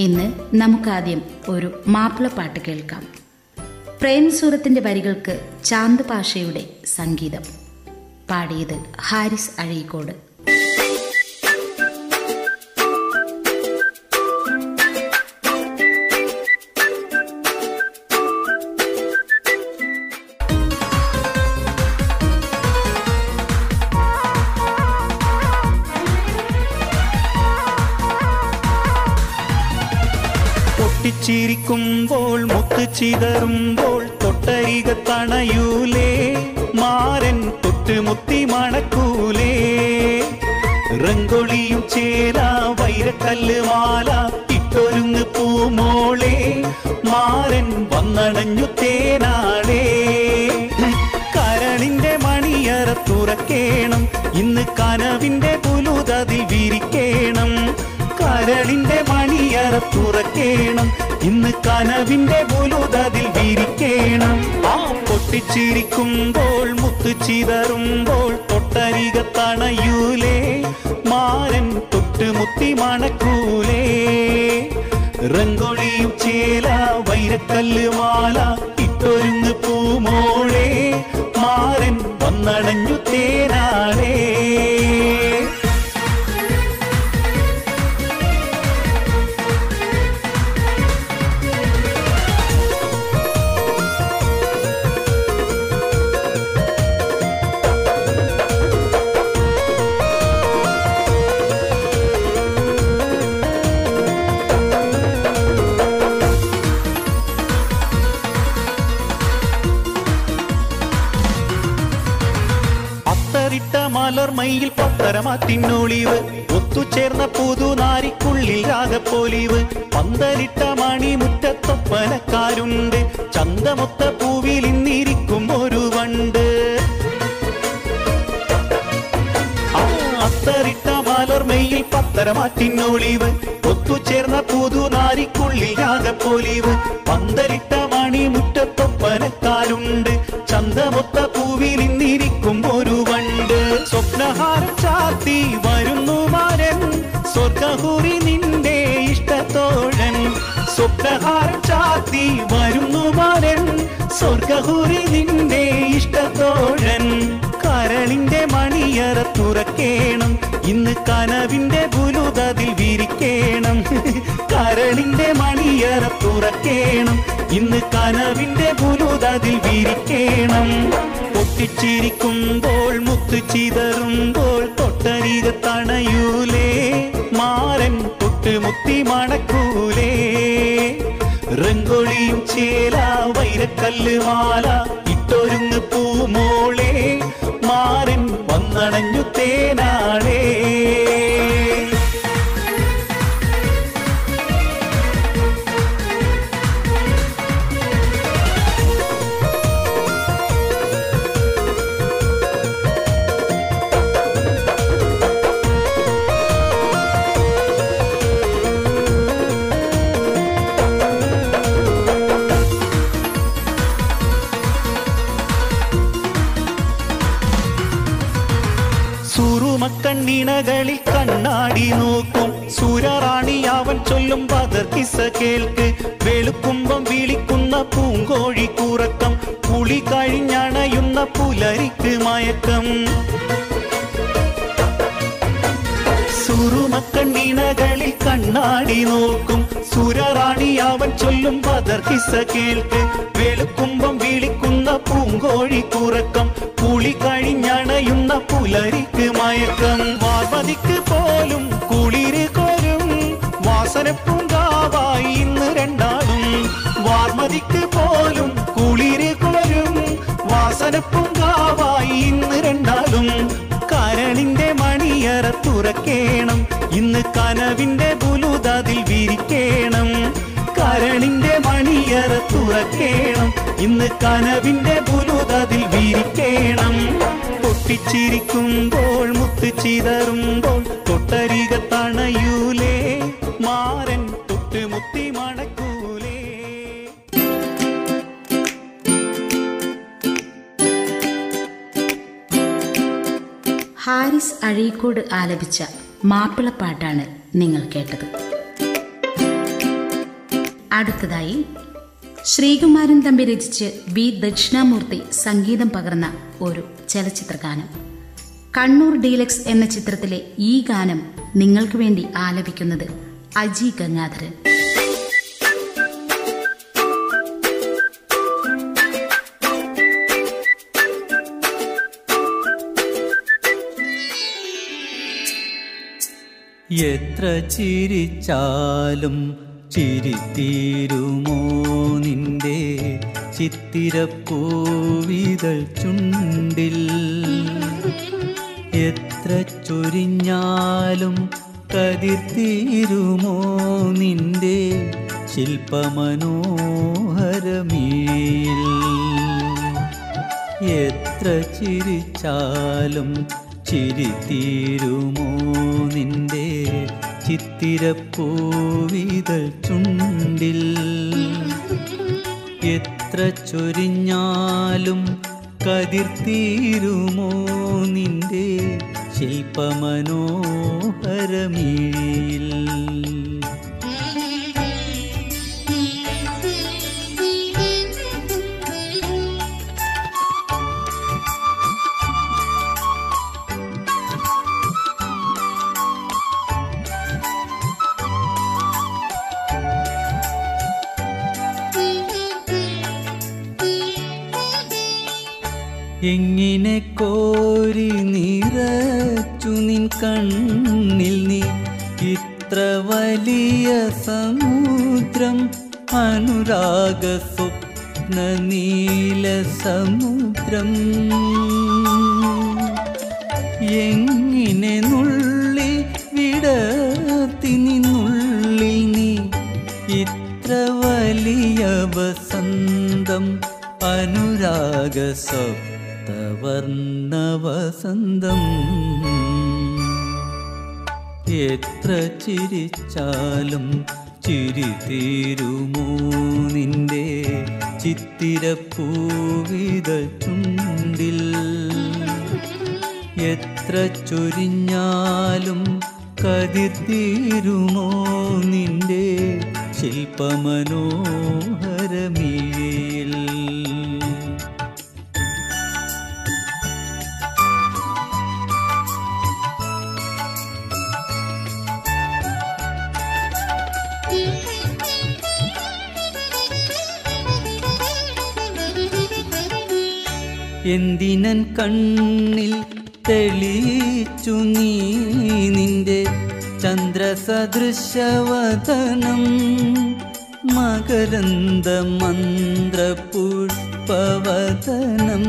ഇന്ന് നമുക്കാദ്യം ഒരു മാപ്പിളപ്പാട്ട് കേൾക്കാം. പ്രേംസൂറത്തിന്റെ വരികൾക്ക് ചാന്ദ് പാഷയുടെ സംഗീതം. പാടിയത് ഹാരിസ് അഴീക്കോട്. പൊട്ടിച്ചിരിക്കുമ്പോൾ മുത്തു ചിതറുമ്പോൾ തൊട്ടരിക തണയൂലേ. മാരൻ തൊട്ടുമുത്തി മണക്കൂലേ. റംഗൊളിയും ചേല വൈരക്കല്ല് മാല ഇട്ടൊരുങ്ങ് പൂമോളെ. മാരൻ വന്നണഞ്ഞു തേനാളേ. കരളിന്റെ മണിയറ തുറക്കേണം. ഇന്ന് കനവിന്റെ തുറക്കേണം. ഇന്ന് കനവിന്റെ പുലുതതിൽ വിരിക്കേണം. ആ പൊട്ടിച്ചിരിക്കുമ്പോൾ മുത്തു ചിതറുമ്പോൾ തൊട്ടരിക തണയൂലേ. മാരൻ തൊട്ടുമുത്തി മണക്കൂലേ. റംഗോളിയും ചേല വൈരക്കല്ല് മാല ഇട്ടൊരുങ്ങ് പൂമോളേ. മാരൻ വന്നണഞ്ഞു തേനാളേ. പത്തരമാറ്റിന്നൊളിവ് ഒത്തുചേർന്ന പുതുനാരിക്കുള്ളിൽ രാഗപ്പൊലിവ്. പന്തലിട്ട മണിമുറ്റത്തൊപ്പനക്കാരുണ്ട്. ചന്തമൊത്ത പൂവിൽ ഇന്നിരിക്കും ഒരു വണ്ട്. അത്തറിട്ട മലർമയിൽ പത്തരമാറ്റിനൊളിവ്. ഒത്തുചേർന്ന പുതുനാരിക്കുള്ളിൽ രാഗപ്പൊലിവ്. പന്തലിട്ട മണിമുറ്റത്തൊപ്പനക്കാരുണ്ട്. ചന്തമൊത്ത പൂവിൽ ഇന്നിരിക്കും ഒരു ചാത്തി വരുന്നു മാരൻ സ്വർഗഹുറി നിന്റെ ഇഷ്ടത്തോഴൻ കരളിന്റെ മണിയറ തുറക്കേണം. ഇന്ന് കനവിന്റെ പുലുതതിൽ വിരിക്കേണം. കരളിന്റെ മണിയറ തുറക്കേണം. ഇന്ന് കനവിന്റെ പുലുതതിൽ വിരിക്കേണം. പൊട്ടിച്ചിരിക്കുമ്പോൾ മുത്തു ചിതറുമ്പോൾ തൊട്ടരിക തണയൂലേ. മാരൻ തൊട്ടുമുത്തി മണക്കൂലേ. റംഗൊളിയും ചേല വൈരക്കല്ല് മാല ഇട്ടൊരുങ്ങ് പൂമോളെ മാരൻ വന്നണഞ്ഞു തേനാളേ കഴിഞ്ഞണയുന്ന പുലരിക്ക് മയക്കം സുറുമക്കണ്ണിണകളിൽ കണ്ണാടി നോക്കും സുരറാണി അവൻ ചൊല്ലും ബദർ കിസ കേൾക്ക് വെളുക്കുമ്പം വിളിക്കുന്ന പൂങ്കോഴി കൂറക്കം പുളി കഴിഞ്ഞണയുന്ന പുലരിക്ക് മയക്കം വാർമതിക്ക് പോലും കുളിര് കോരും വാസനപ്പൂങ്കാവായി ഇന്ന് രണ്ടാളും വാർമതിക്ക് പോലും കുളിര് കോരും വാസനപ്പൂങ്കാവായി ഇന്ന് രണ്ടാലും കരളിന്റെ മണിയറ തുറക്കേണം. ഇന്ന് കനവിന്റെ പുലുതതിൽ വിരിക്കേണം. കരളിന്റെ മണിയറ തുറക്കേണം. ഇന്ന് കനവിന്റെ പുലുതതിൽ വിരിക്കേണം. പൊട്ടിച്ചിരിക്കുമ്പോൾ മുത്തു ചിതറുമ്പോൾ തൊട്ടരികത്തണയൂലേ മാരൻ ഹാരിസ് അഴീക്കോട് ആലപിച്ച മാപ്പിളപ്പാട്ടാണ് നിങ്ങൾ കേട്ടത്. അടുത്തതായി ശ്രീകുമാരൻ തമ്പി രചിച്ച് വി ദക്ഷിണാമൂർത്തി സംഗീതം പകർന്ന ഒരു ചലച്ചിത്രഗാനം. കണ്ണൂർ ഡീലക്സ് എന്ന ചിത്രത്തിലെ ഈ ഗാനം നിങ്ങൾക്ക് വേണ്ടി ആലപിക്കുന്നത് അജി ഗംഗാധരൻ. എത്ര ചിരിച്ചാലും ചിരിത്തീരുമോ നിന്റെ ചിത്തിരപ്പൂവിതൾ ചുണ്ടിൽ? എത്ര ചൊരിഞ്ഞാലും കതിർത്തീരുമോ നിന്റെ ശില്പമനോഹരമീൽ? എത്ര ചിരിച്ചാലും ചിരിത്തീരുമോ നിന്റെ ചിത്തിരപ്പൂവിതൾ ചുണ്ടിൽ? എത്ര ചൊരിഞ്ഞാലും കതിർത്തീരുമോ നിന്റെ ശില്പമനോഹരമീൽ എങ്ങനെ കോരി നിറച്ചു നിൻ കണ്ണിൽ നീ? ഇത്ര വലിയ സമുദ്രം അനുരാഗ സ്വപ്ന നീല സമുദ്രം. എങ്ങിനെ നുള്ളി വിടത്തി നിന്നുള്ളിൽ നീ? ഇത്ര വലിയ വസന്തം അനുരാഗ സപ്തവർണ വസന്തം എത്ര ചിരിച്ചാലും ചിരി തീരുമോ നിന്റെ ചിത്തിരപ്പൂവിത ചുണ്ടിൽ? എത്ര ചൊരിഞ്ഞാലും കതിർത്തീരുമോ നിന്റെ ശില്പമനോഹരമീൽ എന്തിനൻ കണ്ണിൽ തെളിച്ചു നീ നിന്റെ ചന്ദ്രസദൃശവതനം മകരന്ദ മന്ത്രപുഷ്പവതനം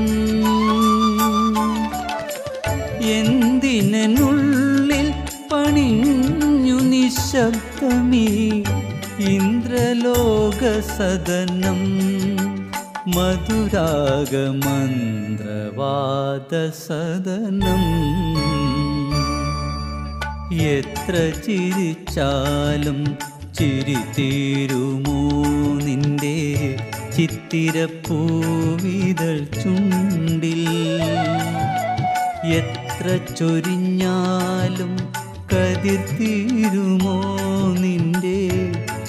എന്തിനുള്ളിൽ പണിഞ്ഞു നിശബ്ദമീ ഇന്ദ്രലോക സദനം മധുരാഗമന്ത്രവാദ സദനം എത്ര ചിരിച്ചാലും ചിരി തീരുമോ നിന്റെ ചിത്തിരപ്പൂവിതൾ ചുണ്ടിൽ? എത്ര ചൊരിഞ്ഞാലും കതിർത്തീരുമോ നിന്റെ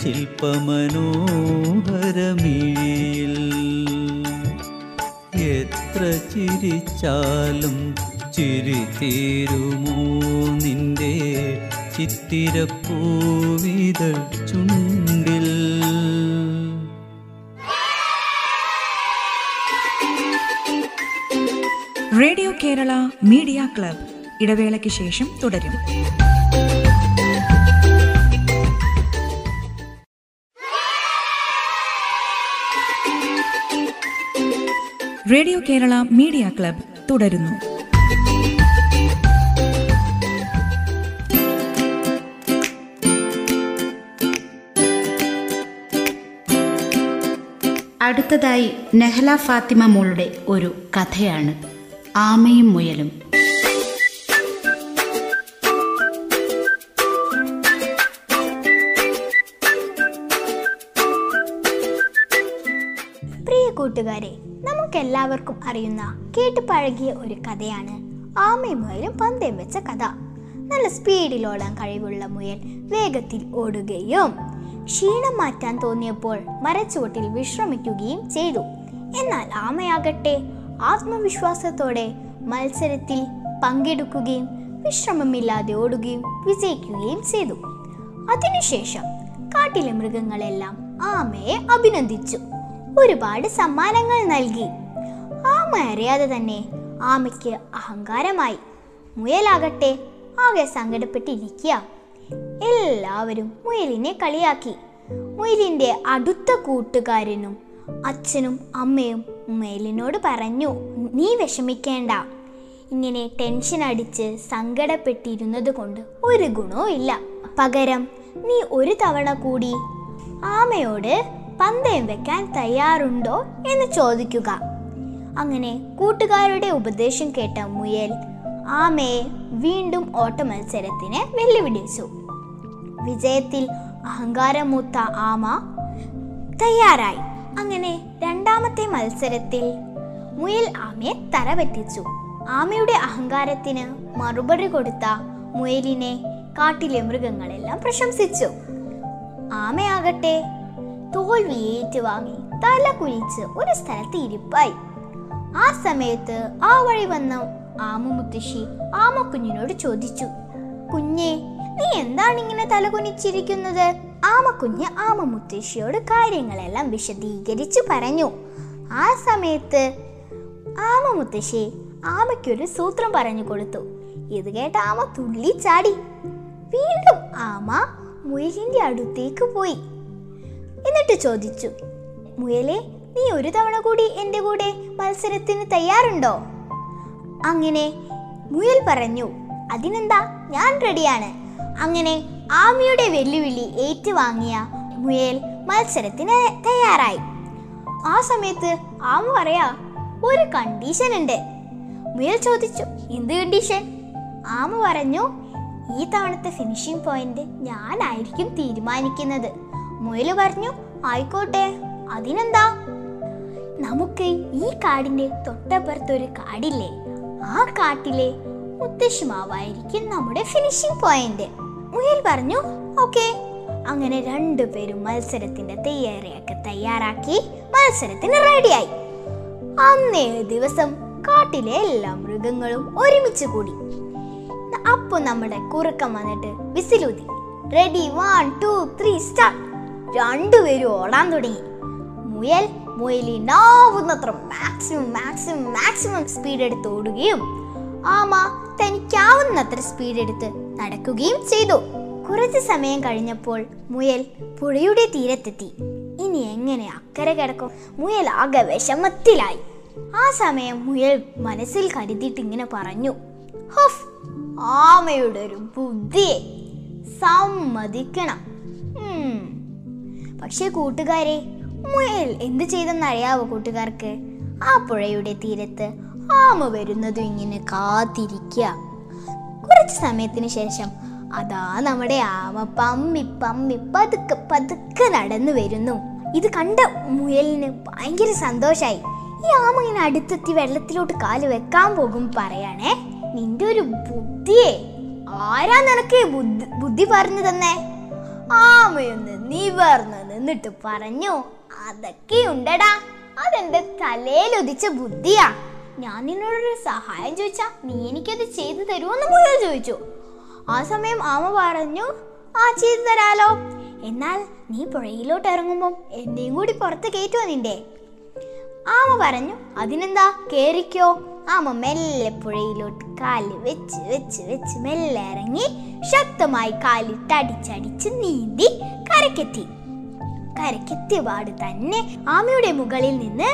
ശില്പമനോഹരമീൽ ചിരിച്ചാലും ചിരി തീരുമോ നിന്റെ ചിത്തിരപ്പൂവിതൾ ചുണ്ടിൽ? റേഡിയോ കേരള മീഡിയ ക്ലബ് ഇടവേളയ്ക്ക് ശേഷം തുടരും. റേഡിയോ കേരള മീഡിയ ക്ലബ് തുടരുന്നു. അടുത്തതായി നെഹ്ല ഫാത്തിമ മോളുടെ ഒരു കഥയാണ്. ആമയും മുയലും. പ്രിയ കൂട്ടുകാരെ നമുക്കെല്ലാവർക്കും അറിയുന്ന കേട്ടു പഴകിയ ഒരു കഥയാണ് ആമയും മുയലും പന്തയം വെച്ച കഥ. നല്ല സ്പീഡിൽ ഓടാൻ കഴിവുള്ള മുയൽ വേഗത്തിൽ ഓടുകയും ക്ഷീണം മാറ്റാൻ തോന്നിയപ്പോൾ മരച്ചുവട്ടിൽ വിശ്രമിക്കുകയും ചെയ്തു. എന്നാൽ ആമയാകട്ടെ ആത്മവിശ്വാസത്തോടെ മത്സരത്തിൽ പങ്കെടുക്കുകയും വിശ്രമമില്ലാതെ ഓടുകയും വിജയിക്കുകയും ചെയ്തു. അതിനുശേഷം കാട്ടിലെ മൃഗങ്ങളെല്ലാം ആമയെ അഭിനന്ദിച്ചു. ഒരുപാട് സമ്മാനങ്ങൾ നൽകി. ആമ അറിയാതെ തന്നെ ആമയ്ക്ക് അഹങ്കാരമായി. മുയലാകട്ടെ ആകെ സങ്കടപ്പെട്ടിരിക്കുക. എല്ലാവരും മുയലിനെ കളിയാക്കി. മുയലിന്റെ അടുത്ത കൂട്ടുകാരനും അച്ഛനും അമ്മയും മുയലിനോട് പറഞ്ഞു നീ വിഷമിക്കേണ്ട. ഇങ്ങനെ ടെൻഷൻ അടിച്ച് സങ്കടപ്പെട്ടിരുന്നത് കൊണ്ട് ഒരു ഗുണവും ഇല്ല പകരം നീ ഒരു തവണ കൂടി ആമയോട് പന്തയം വെക്കാൻ തയ്യാറുണ്ടോ എന്ന് ചോദിക്കുക. അങ്ങനെ കൂട്ടുകാരുടെ ഉപദേശം കേട്ട മുയൽ ആമയെ വീണ്ടും ഓട്ടമത്സരത്തിന് വെല്ലുവിളിച്ചു. വിജയത്തിൽ അഹങ്കാരമൂത്ത ആമ തയ്യാറായി. അങ്ങനെ രണ്ടാമത്തെ മത്സരത്തിൽ മുയൽ ആമയെ തറപറ്റിച്ചു ആമയുടെ അഹങ്കാരത്തിന് മറുപടി കൊടുത്ത മുയലിനെ കാട്ടിലെ മൃഗങ്ങളെല്ലാം പ്രശംസിച്ചു. ആമയാകട്ടെ തോൽവി ഏറ്റുവാങ്ങി തല കുലിച്ച് ഒരു സ്ഥലത്ത് ഇരിപ്പായി. ആ സമയത്ത് ആ വഴി വന്ന ആമുമുത്തശ്ശി ആമക്കുഞ്ഞിനോട് ചോദിച്ചു കുഞ്ഞെ നീ എന്താണ് ഇങ്ങനെ തലകുനിച്ചിരിക്കുന്നത് ആമക്കുഞ്ഞ് ആമമുത്തശ്ശിയോട് കാര്യങ്ങളെല്ലാം വിശദീകരിച്ചു പറഞ്ഞു. ആ സമയത്ത് ആമമുത്തശ്ശി ആമയ്ക്കൊരു സൂത്രം പറഞ്ഞു കൊടുത്തു. ഇത് കേട്ട ആമ തുള്ളി ചാടി. വീണ്ടും ആമ മുയലിന്റെ അടുത്തേക്ക് പോയി. എന്നിട്ട് ചോദിച്ചു മുയലെ നീ ഒരു തവണ കൂടി എന്റെ കൂടെ മത്സരത്തിന് തയ്യാറുണ്ടോ? അങ്ങനെ മുയൽ പറഞ്ഞു അതിനെന്താ? ഞാൻ റെഡിയാണ്. അങ്ങനെ ആമിയുടെ വെല്ലുവിളി ഏറ്റുവാങ്ങിയ മുയൽ മത്സരത്തിന് തയ്യാറായി. ആ സമയത്ത് ആമ പറയാ ഒരു കണ്ടീഷൻ ഉണ്ട്. മുയൽ ചോദിച്ചു എന്ത് കണ്ടീഷൻ ആമ പറഞ്ഞു ഈ തവണത്തെ ഫിനിഷിംഗ് പോയിന്റ് ഞാനായിരിക്കും തീരുമാനിക്കുന്നത്. മുയൽ പറഞ്ഞു ആയിക്കോട്ടെ അതിനെന്താ? നമുക്ക് ഈ കാടിന്റെ തൊട്ടപ്പുറത്തൊരു കാടില്ലേ? ആ കാട്ടിലെ മുത്തശ്ശിമാവായിരിക്കും നമ്മുടെ ഫിനിഷിംഗ് പോയിന്റ് മുയൽ പറഞ്ഞു ഓക്കെ. അങ്ങനെ രണ്ടുപേരും മത്സരത്തിന്റെ തയ്യാറിയൊക്കെ തയ്യാറാക്കി മത്സരത്തിന് റെഡിയായി. അന്നേ ദിവസം കാട്ടിലെ എല്ലാ മൃഗങ്ങളും ഒരുമിച്ച് കൂടി. അപ്പൊ നമ്മുടെ കുറുക്കം വന്നിട്ട് വിസിലൂതി. Ready one two three start രണ്ടുപേരും ഓടാൻ തുടങ്ങി. മുയൽ മുയലിനാവുന്നത്ര മാക്സിമം മാക്സിമം മാക്സിമം സ്പീഡ് എടുത്ത് ഓടുകയും ആമ തനിക്കാവുന്നത്ര സ്പീഡ് എടുത്ത് നടക്കുകയും ചെയ്തു. കുറച്ച് സമയം കഴിഞ്ഞപ്പോൾ മുയൽ പുഴയുടെ തീരത്തെത്തി. ഇനി എങ്ങനെ അക്കരെ കിടക്കും? മുയൽ ആകെ വിഷമത്തിലായി. ആ സമയം മുയൽ മനസ്സിൽ കരുതിയിട്ട് ഇങ്ങനെ പറഞ്ഞു. ഹഫ് ആമയുടെ ഒരു ബുദ്ധിയെ സമ്മതിക്കണം. പക്ഷേ കൂട്ടുകാരെ മുയൽ എന്ത് ചെയ്തെന്നറിയാവോ കൂട്ടുകാർക്ക്? ആ പുഴയുടെ തീരത്ത് ആമ വരുന്നതും ഇങ്ങനെ കാത്തിരിക്കുക കുറച്ച് സമയത്തിന് ശേഷം അതാ നമ്മുടെ ആമ പമ്മി പമ്മി പതുക്കെ പതുക്കെ നടന്നു വരുന്നു. ഇത് കണ്ട മുയലിന് ഭയങ്കര സന്തോഷായി. ഈ ആമ ഇങ്ങനെ അടുത്തെത്തി വെള്ളത്തിലോട്ട് കാൽ വെക്കാൻ പോകും പറയാണേ. നിന്റെ ഒരു ബുദ്ധിയെ ആരാ നിനക്ക് ബുദ്ധി ബുദ്ധി പറഞ്ഞു തന്നെ? ആമയൊന്ന് നിവർന്ന് നിന്നിട്ട് പറഞ്ഞു അതൊക്കെ ഉണ്ടടാ അതെന്റെ തലയിൽ ഉദിച്ച ബുദ്ധിയാ. ഞാൻ നിന്നോടൊരു സഹായം ചോദിച്ചാ നീ എനിക്കത് ചെയ്തു തരുമോന്ന് മുഴുവൻ ചോദിച്ചു. ആ സമയം ആമ പറഞ്ഞു ആ ചെയ്തു തരാലോ. എന്നാൽ നീ പുഴയിലോട്ട് ഇറങ്ങുമ്പം എന്റെയും കൂടി പുറത്ത് കയറ്റുമോ നിന്റെ? ആമ പറഞ്ഞു അതിനെന്താ? കേറിക്കോ. ആമ മെല്ലെ പുഴയിലോട്ട് കാൽ വെച്ച് വെച്ച് വെച്ച് മെല്ലെ ഇറങ്ങി ശക്തമായി കാലിട്ടടിച്ചടിച്ച് നീന്തി കരക്കെത്തി കരക്കെത്തിയ പാട് തന്നെ ആമയുടെ മുകളിൽ നിന്ന്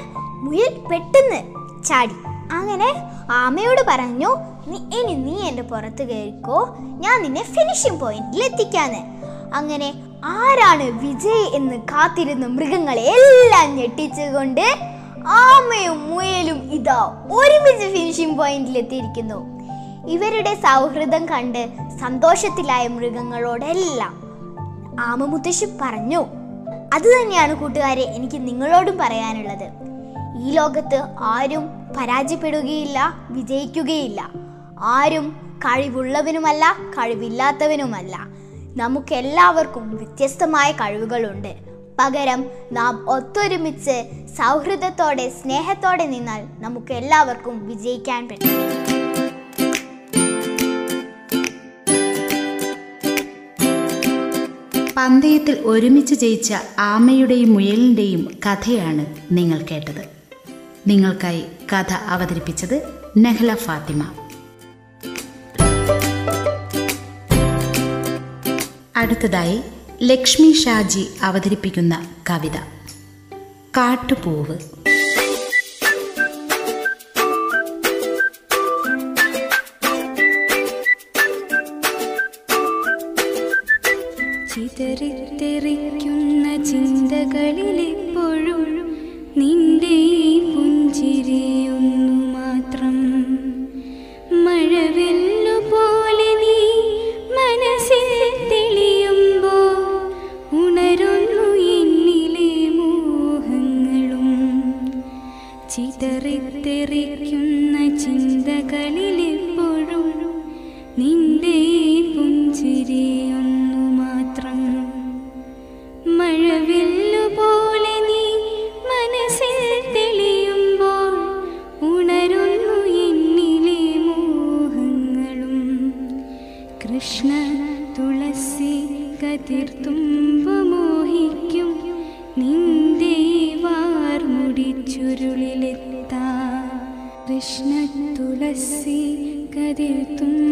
മുയൽ പെട്ടെന്ന് ചാടി. അങ്ങനെ ആമയോട് പറഞ്ഞു "നീ- ഇനി നീ എന്റെ പുറത്ത് കയറിക്കോ. ഞാൻ നിന്നെ ഫിനിഷിംഗ് പോയിന്റിൽ എത്തിക്കാന്ന്. അങ്ങനെ ആരാണ് വിജയ് എന്ന് കാത്തിരുന്ന മൃഗങ്ങളെ എല്ലാം ഞെട്ടിച്ചുകൊണ്ട് ആമയും മുയലും ഇതാ ഒരുമിച്ച് ഫിനിഷിംഗ് പോയിന്റിൽ എത്തിയിരിക്കുന്നു. ഇവരുടെ സൗഹൃദം കണ്ട് സന്തോഷത്തിലായ മൃഗങ്ങളോടെല്ലാം ആമ മുത്തശ്ശി പറഞ്ഞു അത് തന്നെയാണ് കൂട്ടുകാരെ എനിക്ക് നിങ്ങളോടും പറയാനുള്ളത്. ഈ ലോകത്ത് ആരും പരാജയപ്പെടുകയില്ല വിജയിക്കുകയില്ല. ആരും കഴിവുള്ളവനുമല്ല കഴിവില്ലാത്തവനുമല്ല. നമുക്കെല്ലാവർക്കും വ്യത്യസ്തമായ കഴിവുകളുണ്ട്. പകരം നാം ഒത്തൊരുമിച്ച് സൗഹൃദത്തോടെ സ്നേഹത്തോടെ നിന്നാൽ നമുക്ക് എല്ലാവർക്കും വിജയിക്കാൻ പറ്റും. പന്തയത്തിൽ ഒരുമിച്ച് ജയിച്ച ആമയുടെയും മുയലിന്റെയും കഥയാണ് നിങ്ങൾ കേട്ടത്. നിങ്ങൾക്കായി കഥ അവതരിപ്പിച്ചത് നെഹ്ല ഫാത്തിമ. അടുത്തതായി ലക്ഷ്മി ഷാജി അവതരിപ്പിക്കുന്ന കവിത. കാട്ടുപൂവ്. ചിതറിത്തെറിക്കുന്ന ചിന്തകളിലെപ്പോഴും നിന്റെ കതിർത്തുമ്പ മോഹിക്കും. നിന്റെ വാർമുടി ചുരുളിലെത്താ കൃഷ്ണ തുളസി കതിർത്തുമ്പ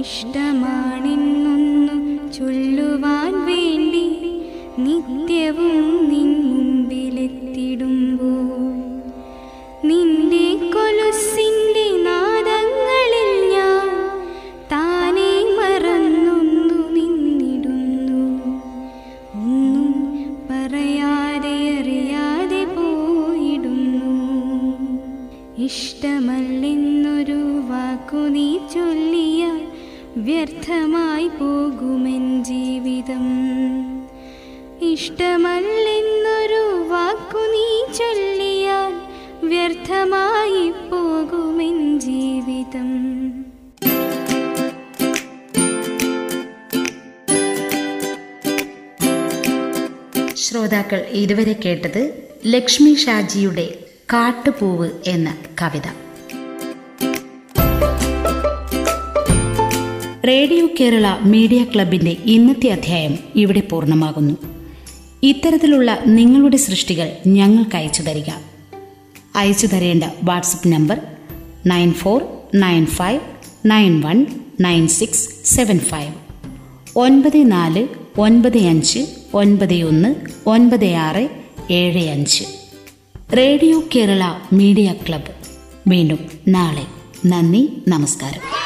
ഇഷ്ടമാണെന്നൊന്നു ചൊല്ലുവാൻ വേണ്ടി നിത്യവും ഇഷ്ടമല്ലെന്നൊരു വാക്കു നീ ചൊല്ലിയാൽ വ്യർത്ഥമായി പോകുമെൻ ജീവിതം. ശ്രോതാക്കൾ ഇതുവരെ കേട്ടത് ലക്ഷ്മി ഷാജിയുടെ കാട്ടുപൂവ് എന്ന കവിത. റേഡിയോ കേരള മീഡിയ ക്ലബിന്റെ ഇന്നത്തെ അധ്യായം ഇവിടെ പൂർണമാകുന്നു. ഇത്തരത്തിലുള്ള നിങ്ങളുടെ സൃഷ്ടികൾ ഞങ്ങൾക്ക് അയച്ചു തരിക. അയച്ചു തരേണ്ട WhatsApp number nine four nine five nine one nine six seven five. ഒൻപത് നാല് ഒൻപത് അഞ്ച് ഒൻപത് ഒന്ന് ഒൻപത് ആറ് ഏഴ് അഞ്ച്. റേഡിയോ കേരള മീഡിയ ക്ലബ്ബ് വീണ്ടും നാളെ. നന്ദി നമസ്കാരം.